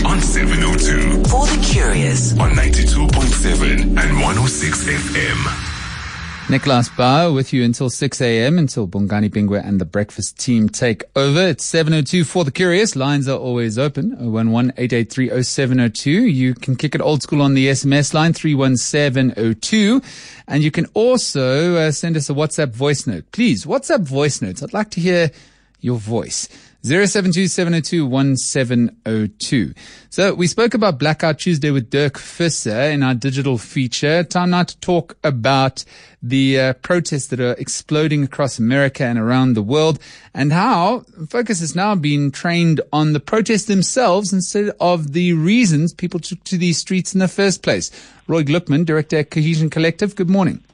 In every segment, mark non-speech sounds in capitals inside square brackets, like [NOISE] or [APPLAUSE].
tonight on 702 for the curious. on 92.7 and 106 FM. Nickolaus Bauer with you until 6 a.m. until Bongani Bingwa and the breakfast team take over. It's 702 for the curious. Lines are always open. 011-883-0702. You can kick it old school on the SMS line 31702. And you can also uh, send us a WhatsApp voice note. Please, WhatsApp voice notes. I'd like to hear your voice. 0727021702. So we spoke about Blackout Tuesday with Dirk Visser in our digital feature. Time now to talk about the uh, protests that are exploding across America and around the world and how focus has now been trained on the protests themselves instead of the reasons people took to these streets in the first place. Roy Gluckman, Director at Cohesion Collective, good morning.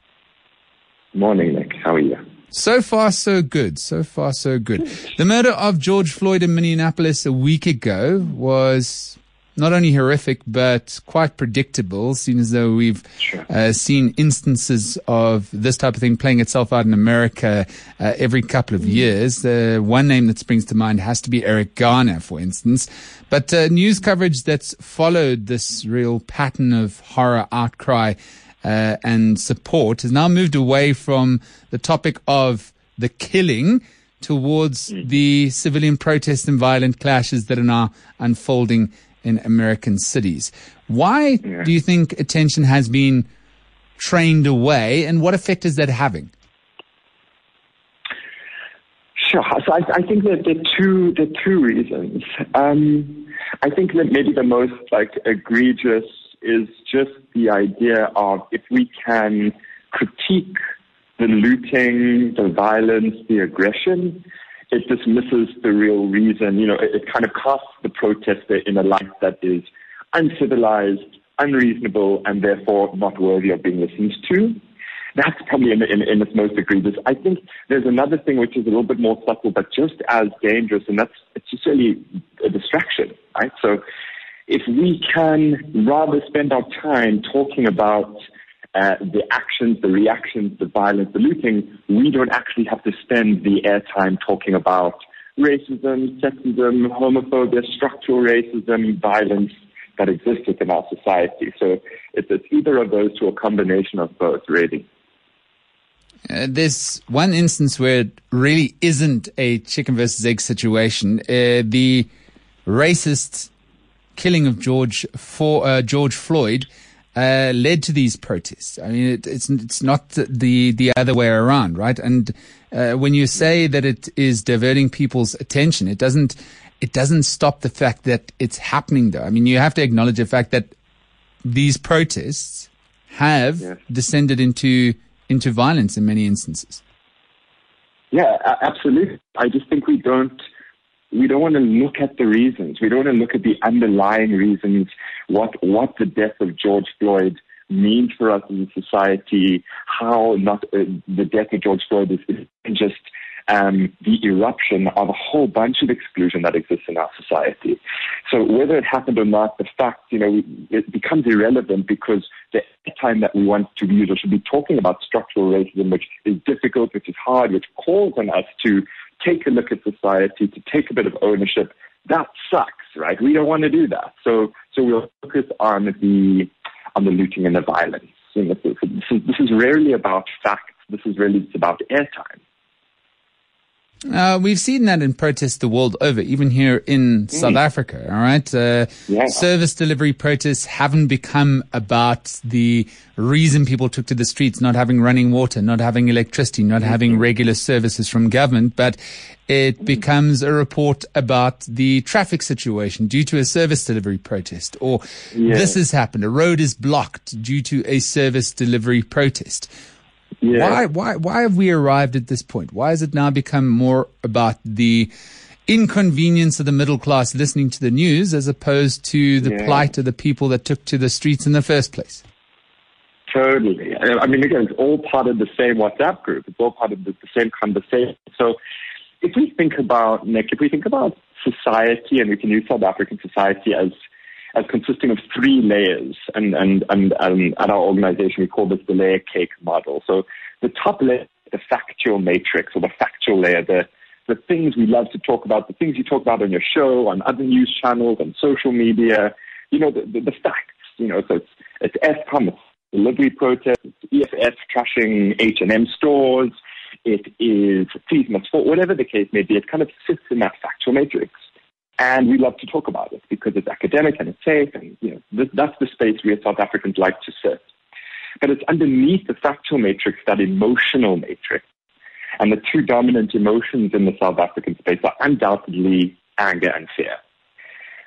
Morning, Nick. How are you? So far, so good. So far, so good. The murder of George Floyd in Minneapolis a week ago was not only horrific, but quite predictable, seeing as though we've uh, seen instances of this type of thing playing itself out in America uh, every couple of years. The one name that springs to mind has to be Eric Garner, for instance. But uh, news coverage that's followed this real pattern of horror outcry uh, and support has now moved away from the topic of the killing towards the civilian protests and violent clashes that are now unfolding in American cities. Why do you think attention has been trained away, and what effect is that having? Sure. So I, I think that there are two are two reasons. Um, I think that maybe the most like egregious is just the idea of if we can critique the looting, the violence, the aggression, it dismisses the real reason. You know, it, it kind of casts the protester in a light that is uncivilized, unreasonable, and therefore not worthy of being listened to. That's probably in, in, in its most egregious. I think there's another thing which is a little bit more subtle, but just as dangerous, and that's it's just really a distraction, right? So if we can rather spend our time talking about uh, the actions, the reactions, the violence, the looting, we don't actually have to spend the airtime talking about racism, sexism, homophobia, structural racism, violence that exists within our society. So it's, it's either of those to a combination of both, really. Uh, there's one instance where it really isn't a chicken versus egg situation. Uh, the racist killing of George for uh, George Floyd uh, led to these protests. I mean, it, it's it's not the the other way around, right? And uh, when you say that it is diverting people's attention, it doesn't it doesn't stop the fact that it's happening, though. I mean, you have to acknowledge the fact that these protests have Yes. descended into into violence in many instances. Yeah, absolutely. I just think we don't we don't want to look at the reasons. We don't want to look at the underlying reasons. What what the death of George Floyd means for us as a society. How not uh, the death of George Floyd is, is just um, the eruption of a whole bunch of exclusion that exists in our society. So whether it happened or not, the fact you know it becomes irrelevant because the time that we want to use or should be talking about structural racism, which is difficult, which is hard, which calls on us to take a look at society, to take a bit of ownership. That sucks, right? We don't want to do that. So, so we'll focus on the on the looting and the violence. You know, this, is, this is rarely about facts. This is really about airtime. Uh, we've seen that in protests the world over, even here in South Africa. All right, uh, Yeah. service delivery protests haven't become about the reason people took to the streets, not having running water, not having electricity, not having regular services from government, but it becomes a report about the traffic situation due to a service delivery protest, or Yeah. this has happened, a road is blocked due to a service delivery protest. Yeah. Why, why, why have we arrived at this point? Why has it now become more about the inconvenience of the middle class listening to the news as opposed to the Yeah. plight of the people that took to the streets in the first place? Totally. I mean, again, it's all part of the same WhatsApp group. It's all part of the, the same conversation. So, if we think about Nick, if we think about society, and we can use South African society as as consisting of three layers, and and and um, at our organization we call this the layer cake model. So, the top layer, the factual matrix, or the factual layer, the the things we love to talk about, the things you talk about on your show, on other news channels, on social media, you know, the, the, the facts, you know, so it's, it's Eskom, it's delivery protest, it's EFF trashing H&M stores, it is fees must fall, whatever the case may be, it kind of sits in that factual matrix. And we love to talk about it because it's academic and it's safe and, you know, this, that's the space we as South Africans like to sit. But it's underneath the factual matrix, that emotional matrix. And the two dominant emotions in the South African space are undoubtedly anger and fear.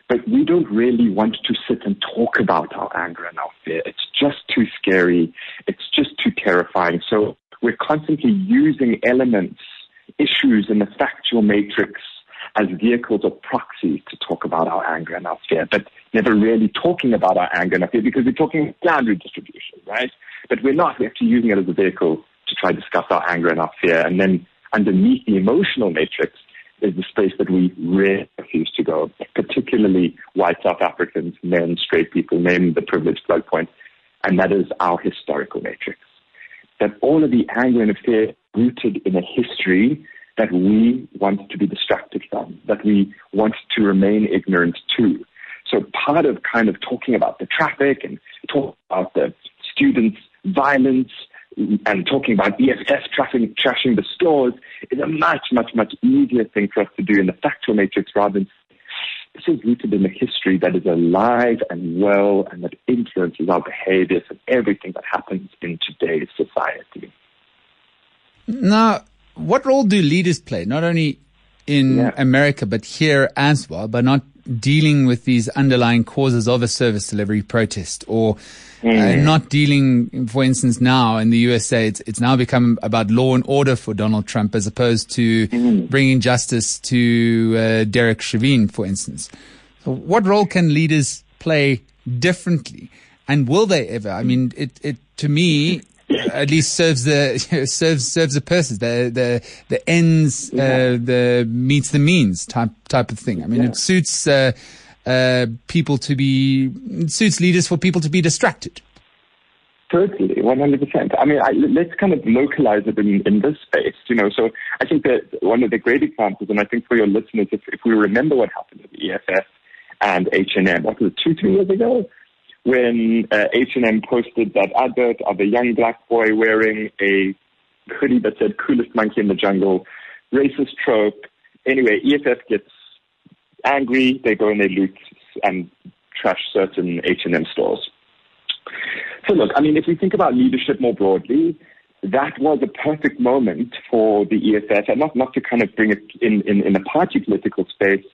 But we don't really want to sit and talk about our anger and our fear. It's just too scary. It's just too terrifying. So we're constantly using elements, issues in the factual matrix as vehicles or proxies to talk about our anger and our fear, but never really talking about our anger and our fear because we're talking land redistribution, right? But we're not. We're actually using it as a vehicle to try to discuss our anger and our fear. And then underneath the emotional matrix is the space that we really refuse to go, particularly white South Africans, men, straight people, men, the privileged plug point. And that is our historical matrix. That all of the anger and fear rooted in a history that we want to be distracted from, that we want to remain ignorant to. So part of kind of talking about the traffic and talking about the students' violence and talking about EFF trashing, trashing the stores is a much, much, much easier thing for us to do in the factual matrix rather than this is rooted in a history that is alive and well and that influences our behaviors and everything that happens in today's society. Now, what role do leaders play, not only in Yeah. America, but here as well, by not dealing with these underlying causes of a service delivery protest or uh, not dealing, for instance, now in the USA, it's, it's now become about law and order for Donald Trump as opposed to bringing justice to uh, Derek Chauvin, for instance. So what role can leaders play differently? And will they ever? I mean, it, it to me, at least serves the [LAUGHS] serves serves the purposes, the the the ends, uh, the meets the means type type of thing. I mean, Yeah. it suits uh, uh, people to be it suits leaders for people to be distracted. Totally, 100%. I mean, I, let's kind of localize it in, in this space, you know. So I think that one of the great examples, and I think for your listeners, if, if we remember what happened at the EFF and H&M, what was it, two, three years ago? When uh, H&M posted that advert of a young black boy wearing a hoodie that said coolest monkey in the jungle, racist trope. Anyway, EFF gets angry, they go and they loot and trash certain H&M stores. So look, I mean, if we think about leadership more broadly, that was a perfect moment for the EFF, and not, not to kind of bring it in, in, in party political space,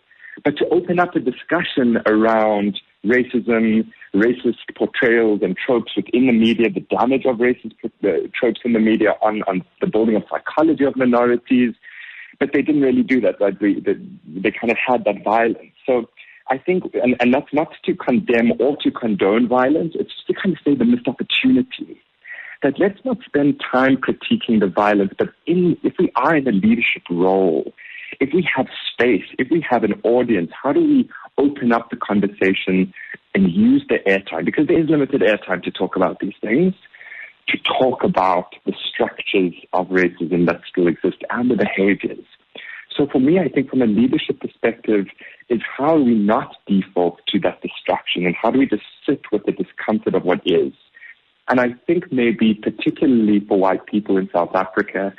but to open up a discussion around racism, racist portrayals and tropes within the media, the damage of racist uh, tropes in the media on, on the building of psychology of minorities. But they didn't really do that, right? They, they, they kind of had that violence. So I think, and, and that's not to condemn or to condone violence, it's just to kind of say the missed opportunity. That let's not spend time critiquing the violence, but in, if we are in a leadership role, if we have space, if we have an audience, how do we open up the conversation and use the airtime? Because there is limited airtime to talk about these things, to talk about the structures of racism that still exist and the behaviors. So for me, I think from a leadership perspective, is how do we not default to that distraction and how do we just sit with the discomfort of what is? And I think maybe particularly for white people in South Africa,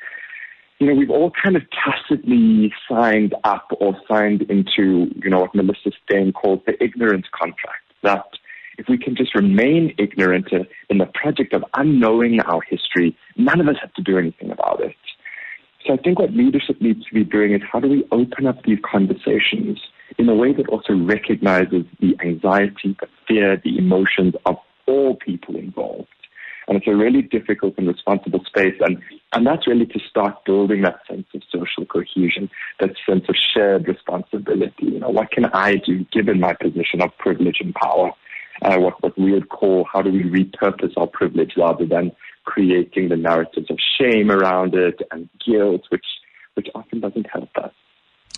you know, we've all kind of tacitly signed up or signed into, you know, what Melissa Steyn calls the ignorance contract. That if we can just remain ignorant in the project of unknowing our history, none of us have to do anything about it. So I think what leadership needs to be doing is how do we open up these conversations in a way that also recognizes the anxiety, the fear, the emotions of all people involved. And it's a really difficult and responsible space. And, and that's really to start building that sense of social cohesion, that sense of shared responsibility. You know, what can I do given my position of privilege and power? Uh, what, what we would call how do we repurpose our privilege rather than creating the narratives of shame around it and guilt, which, which often doesn't help us.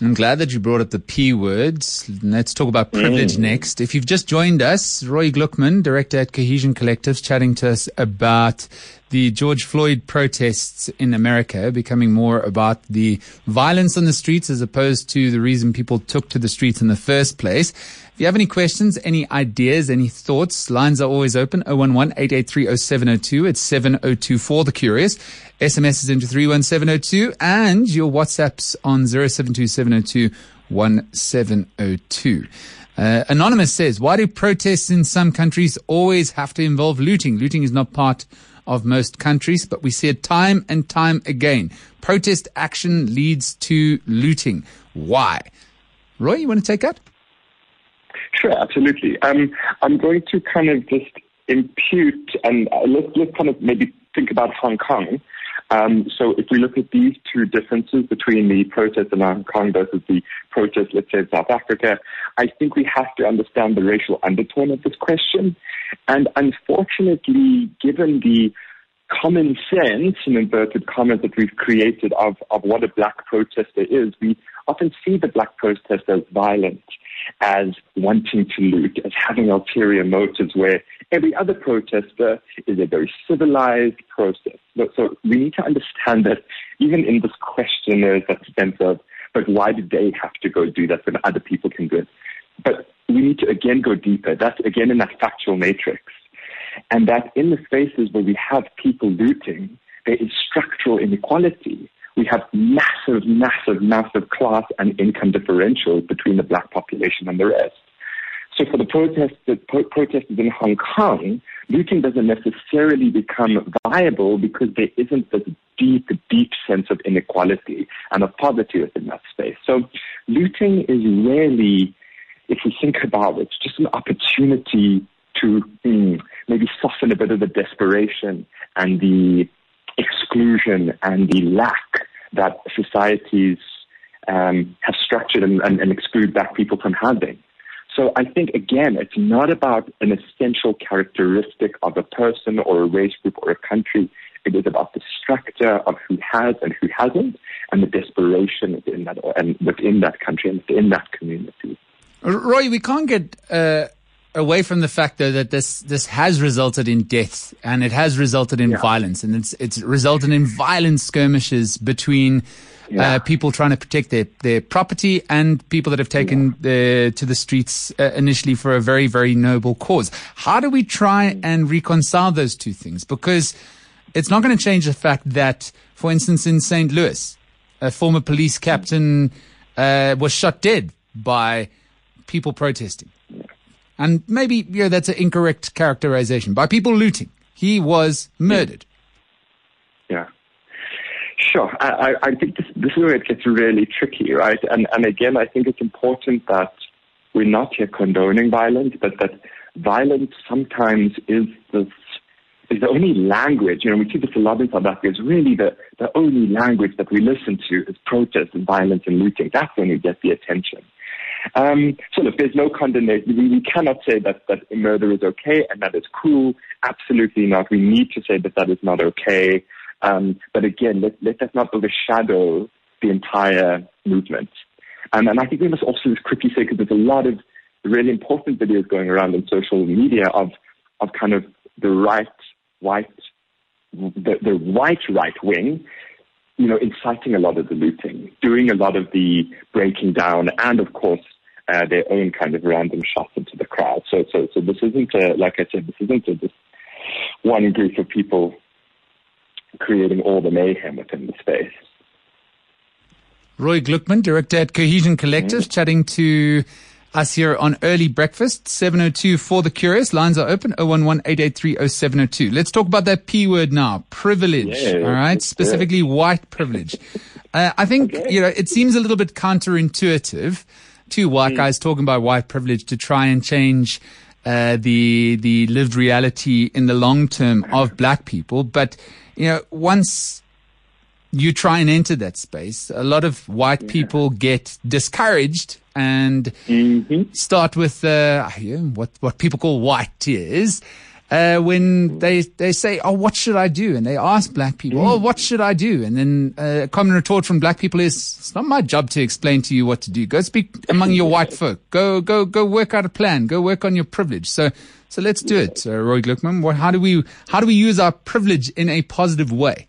I'm glad that you brought up the P words. Let's talk about privilege next. If you've just joined us, Roy Gluckman, director at Cohesion Collectives, chatting to us about the George Floyd protests in America becoming more about the violence on the streets as opposed to the reason people took to the streets in the first place. If you have any questions, any ideas, any thoughts, lines are always open. 011 883 0702. It's 7024 The Curious. SMS is into 31702 and your WhatsApps on 072702 1702. Uh, Anonymous says, why do protests in some countries always have to involve looting? Looting is not part of most countries, but we see it time and time again. Protest action leads to looting. Why? Roy, you want to take that? Sure, absolutely. Um, I'm going to kind of just impute and uh, let's, let's kind of maybe think about Hong Kong. Um, so if we look at these two differences between the protests in Hong Kong versus the protests, let's say, in South Africa, I think we have to understand the racial undertone of this question. And unfortunately, given the common sense, in inverted commas, that we've created of, of what a black protester is, we often see the black protester as violent, as wanting to loot, as having ulterior motives, where every other protester is a very civilized process. So, so we need to understand that even in this question, there's that sense of, but why did they have to go do that when other people can do it? But we need to again go deeper. That's again in that factual matrix. And that in the spaces where we have people looting, there is structural inequality. We have massive, massive, massive class and income differentials between the black population and the rest. So for the protest, the pro- protesters in Hong Kong, looting doesn't necessarily become viable because there isn't this deep, deep sense of inequality and of poverty within that space. So looting is really, if we think about it, just an opportunity to mm, maybe soften a bit of the desperation and the exclusion and the lack that societies um, have structured and, and, and exclude black people from having. So I think, again, it's not about an essential characteristic of a person or a race group or a country. It is about the structure of who has and who hasn't and the desperation within that, and within that country and within that community. Roy, we can't get uh, away from the fact though that this this has resulted in deaths and it has resulted in yeah. violence and it's it's resulted in violent skirmishes between yeah. uh, people trying to protect their, their property and people that have taken yeah. the, to the streets uh, initially for a very very noble cause. How do we try and reconcile those two things? Because it's not going to change the fact that, for instance, in St. Louis, a former police captain uh, was shot dead by people protesting. And maybe you know, that's an incorrect characterization. By people looting. He was murdered. Yeah. Sure. I, I think this, this is where it gets really tricky, right? And, and again, I think it's important that we're not here condoning violence, but that violence sometimes is the is the only language, you know, we see this a lot in South Africa, is really the, the only language that we listen to is protest and violence and looting. That's when we get the attention. Um, so look, there's no condemnation. We, we cannot say that, that murder is okay and that is cruel. Absolutely not. We need to say that that is not okay. Um, but again, let, let that not overshadow the entire movement. Um, and I think we must also quickly say, because there's a lot of really important videos going around on social media of, of kind of the right, white, the, the white right wing you know, inciting a lot of the looting, doing a lot of the breaking down, and of course, uh, their own kind of random shots into the crowd. So, so, so this isn't, a, like I said, this isn't a, just one group of people creating all the mayhem within the space. Roy Gluckman, director at Cohesion Collective, mm-hmm. chatting to us here on Early Breakfast, 702 for the curious. Lines are open, 011 883 Let's talk about that P word now, privilege. Yeah, all right, specifically white privilege. [LAUGHS] Uh, I think, okay. you know, it seems a little bit counterintuitive two white mm. guys talking about white privilege to try and change uh, the the lived reality in the long term of black people. But you know, once you try and enter that space, a lot of white yeah. people get discouraged and mm-hmm. start with uh, what what people call white tears. Uh, when they they say, "Oh, what should I do?" and they ask black people, "Oh, what should I do?" and then uh, a common retort from black people is, "It's not my job to explain to you what to do. Go speak among your white [LAUGHS] folk. Go go go work out a plan. Go work on your privilege." So so let's do it, uh, Roy Gluckman. What, how do we how do we use our privilege in a positive way?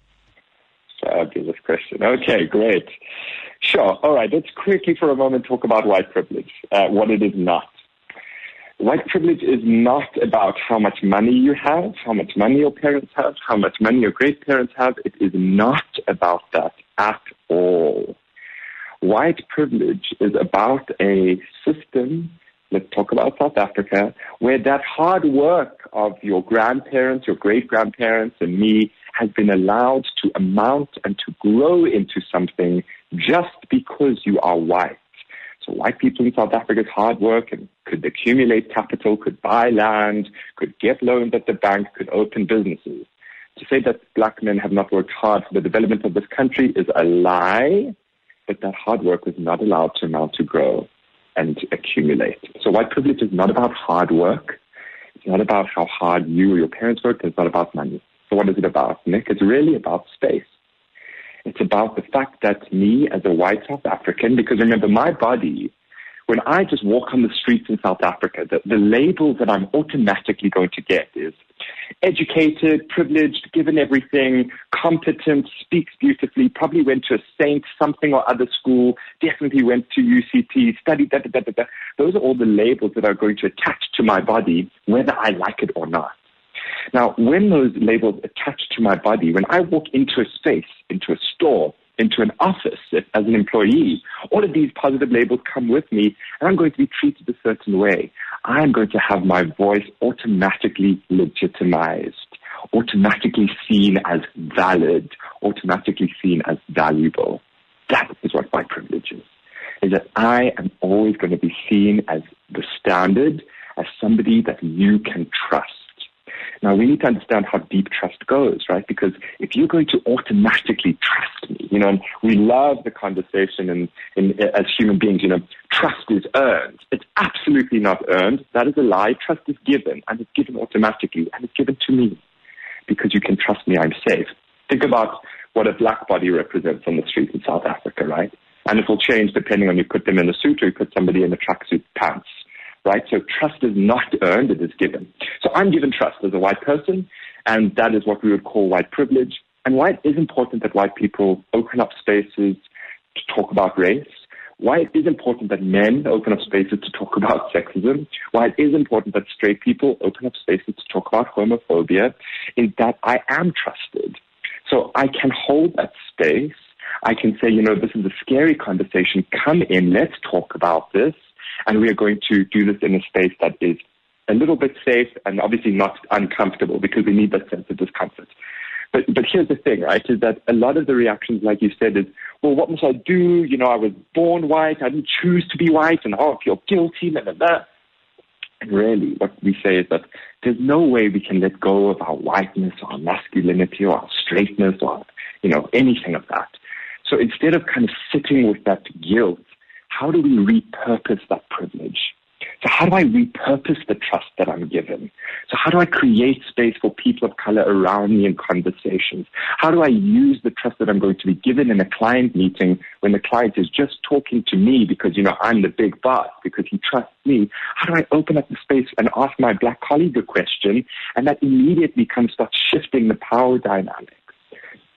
Fabulous question. Okay, great. Sure. All right. Let's quickly for a moment talk about white privilege, uh, what it is not. White privilege is not about how much money you have, how much money your parents have, how much money your great parents have. It is not about that at all. White privilege is about a system, let's talk about South Africa, where that hard work of your grandparents, your great grandparents, and me has been allowed to amount and to grow into something just because you are white. White people in South Africa's hard work and could accumulate capital, could buy land, could get loans at the bank, could open businesses. To say that black men have not worked hard for the development of this country is a lie, but that hard work was not allowed to amount to grow and accumulate. So white privilege is not about hard work. It's not about how hard you or your parents worked. It's not about money. So what is it about, Nick? It's really about space. It's about the fact that me as a white South African, because remember my body, when I just walk on the streets in South Africa, the, the labels that I'm automatically going to get is educated, privileged, given everything, competent, speaks beautifully, probably went to a Saint something or other school, definitely went to UCT, studied da da da da. Those are all the labels that are going to attach to my body, whether I like it or not. Now, when those labels attach to my body, when I walk into a space, into a store, into an office as an employee, all of these positive labels come with me, and I'm going to be treated a certain way. I'm going to have my voice automatically legitimized, automatically seen as valid, automatically seen as valuable. That is what my privilege is. Is that I am always going to be seen as the standard, as somebody that you can trust. Now we need to understand how deep trust goes, right? Because if you're going to automatically trust me, you know, and we love the conversation and, and as human beings, you know, trust is earned. It's absolutely not earned. That is a lie. Trust is given and it's given automatically and it's given to me because you can trust me. I'm safe. Think about what a black body represents on the streets in South Africa, right? And it will change depending on you put them in a suit or you put somebody in a tracksuit pants right? So trust is not earned, it is given. So I'm given trust as a white person, and that is what we would call white privilege. And why it is important that white people open up spaces to talk about race, why it is important that men open up spaces to talk about sexism, why it is important that straight people open up spaces to talk about homophobia, is that I am trusted. So I can hold that space. I can say, you know, this is a scary conversation. Come in, let's talk about this. And we are going to do this in a space that is a little bit safe and obviously not uncomfortable because we need that sense of discomfort. But, but here's the thing, right, is that a lot of the reactions, like you said, is, well, what must I do? You know, I was born white. I didn't choose to be white and oh, I feel guilty, blah, blah, blah. And really, what we say is that there's no way we can let go of our whiteness or our masculinity or our straightness or, you know, anything of that. So instead of kind of sitting with that guilt how do we repurpose that privilege? So how do I repurpose the trust that I'm given? So how do I create space for people of color around me in conversations? How do I use the trust that I'm going to be given in a client meeting when the client is just talking to me because, you know, I'm the big boss because he trusts me? How do I open up the space and ask my black colleague a question and that immediately kind of starts shifting the power dynamic?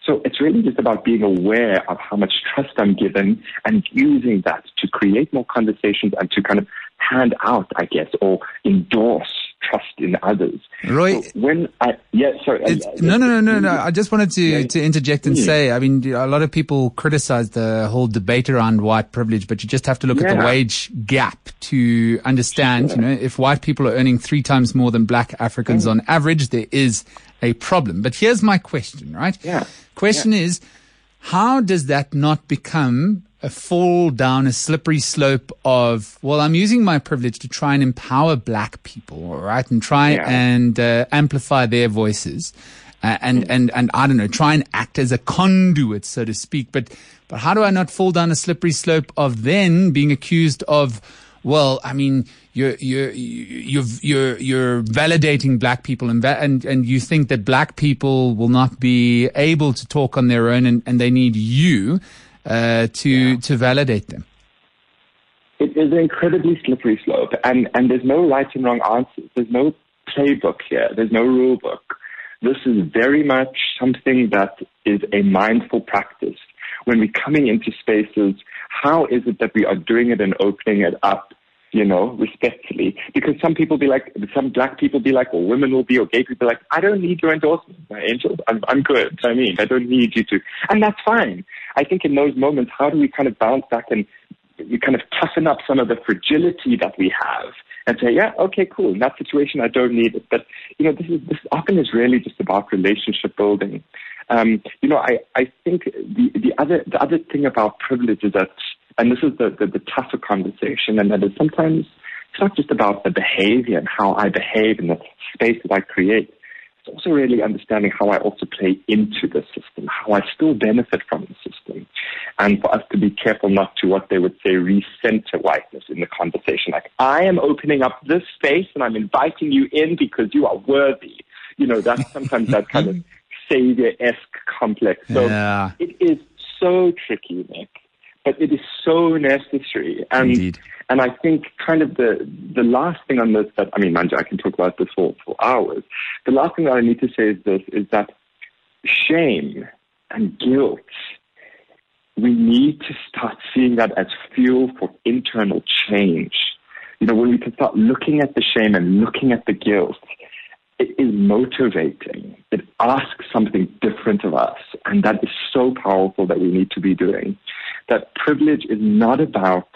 So it's really just about being aware of how much trust I'm given and using that to create more conversations and to kind of hand out, I guess, or endorse trust in others. Roy, so when I yeah, sorry, uh, no, no, no, no, no. I just wanted to yeah. to interject and yeah. say, I mean, a lot of people criticize the whole debate around white privilege, but you just have to look yeah. at the wage gap to understand. Sure. You know, if white people are earning three times more than black Africans on average, there is a problem. But here's my question, right? Yeah. Question is, how does that not become a fall down a slippery slope of, well, I'm using my privilege to try and empower black people, all right, and try Yeah. and uh, amplify their voices. Uh, and, and, and I don't know, try and act as a conduit, so to speak. But, but how do I not fall down a slippery slope of then being accused of, well, I mean, you're you're you're you're, you're validating black people, and and and you think that black people will not be able to talk on their own, and, and they need you uh, to yeah. to validate them. It is an incredibly slippery slope, and and there's no right and wrong answers. There's no playbook here. There's no rule book. This is very much something that is a mindful practice. When we're coming into spaces, how is it that we are doing it and opening it up, you know, respectfully? Because some people be like, some black people be like, or women will be, or gay people be like, I don't need your endorsement, my angel. I'm, I'm good. I mean, I don't need you to. And that's fine. I think in those moments, how do we kind of bounce back and we kind of toughen up some of the fragility that we have and say, yeah, okay, cool. In that situation, I don't need it. But, you know, this is, this often is really just about relationship building. Um, you know, I, I think the, the other, the other thing about privilege is that, and this is the, the, the tougher conversation, and that is sometimes it's not just about the behavior and how I behave in the space that I create it's also really understanding how I also play into the system, how I still benefit from the system. And for us to be careful not to what they would say recenter whiteness in the conversation. Like, I am opening up this space and I'm inviting you in because you are worthy. You know, that's sometimes that kind of [LAUGHS] savior-esque complex. So yeah. it is so tricky, Nick, but it is so necessary. And Indeed. And I think kind of the the last thing on this that I mean, Manja, I can talk about this for, for hours. The last thing that I need to say is this is that shame and guilt we need to start seeing that as fuel for internal change. You know, when we can start looking at the shame and looking at the guilt, it is motivating. It asks something different of us. And that is so powerful that we need to be doing. That privilege is not about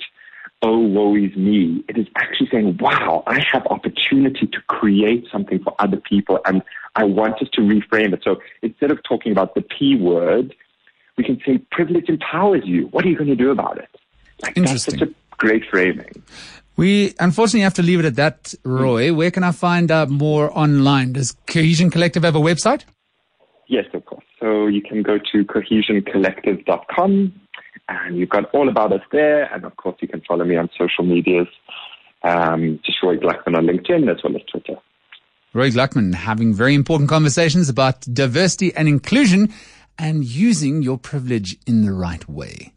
oh, woe is me. It is actually saying, wow, I have opportunity to create something for other people and I want us to reframe it. So instead of talking about the P word, we can say privilege empowers you. What are you going to do about it? Like, Interesting. That's such a great framing. We unfortunately have to leave it at that, Roy. Where can I find out more online? Does Cohesion Collective have a website? Yes, of course. So you can go to cohesioncollective.com and you've got all about us there. And of course, you can follow me on social medias, um, just Roy Gluckman on LinkedIn as well as Twitter. Roy Gluckman having very important conversations about diversity and inclusion and using your privilege in the right way.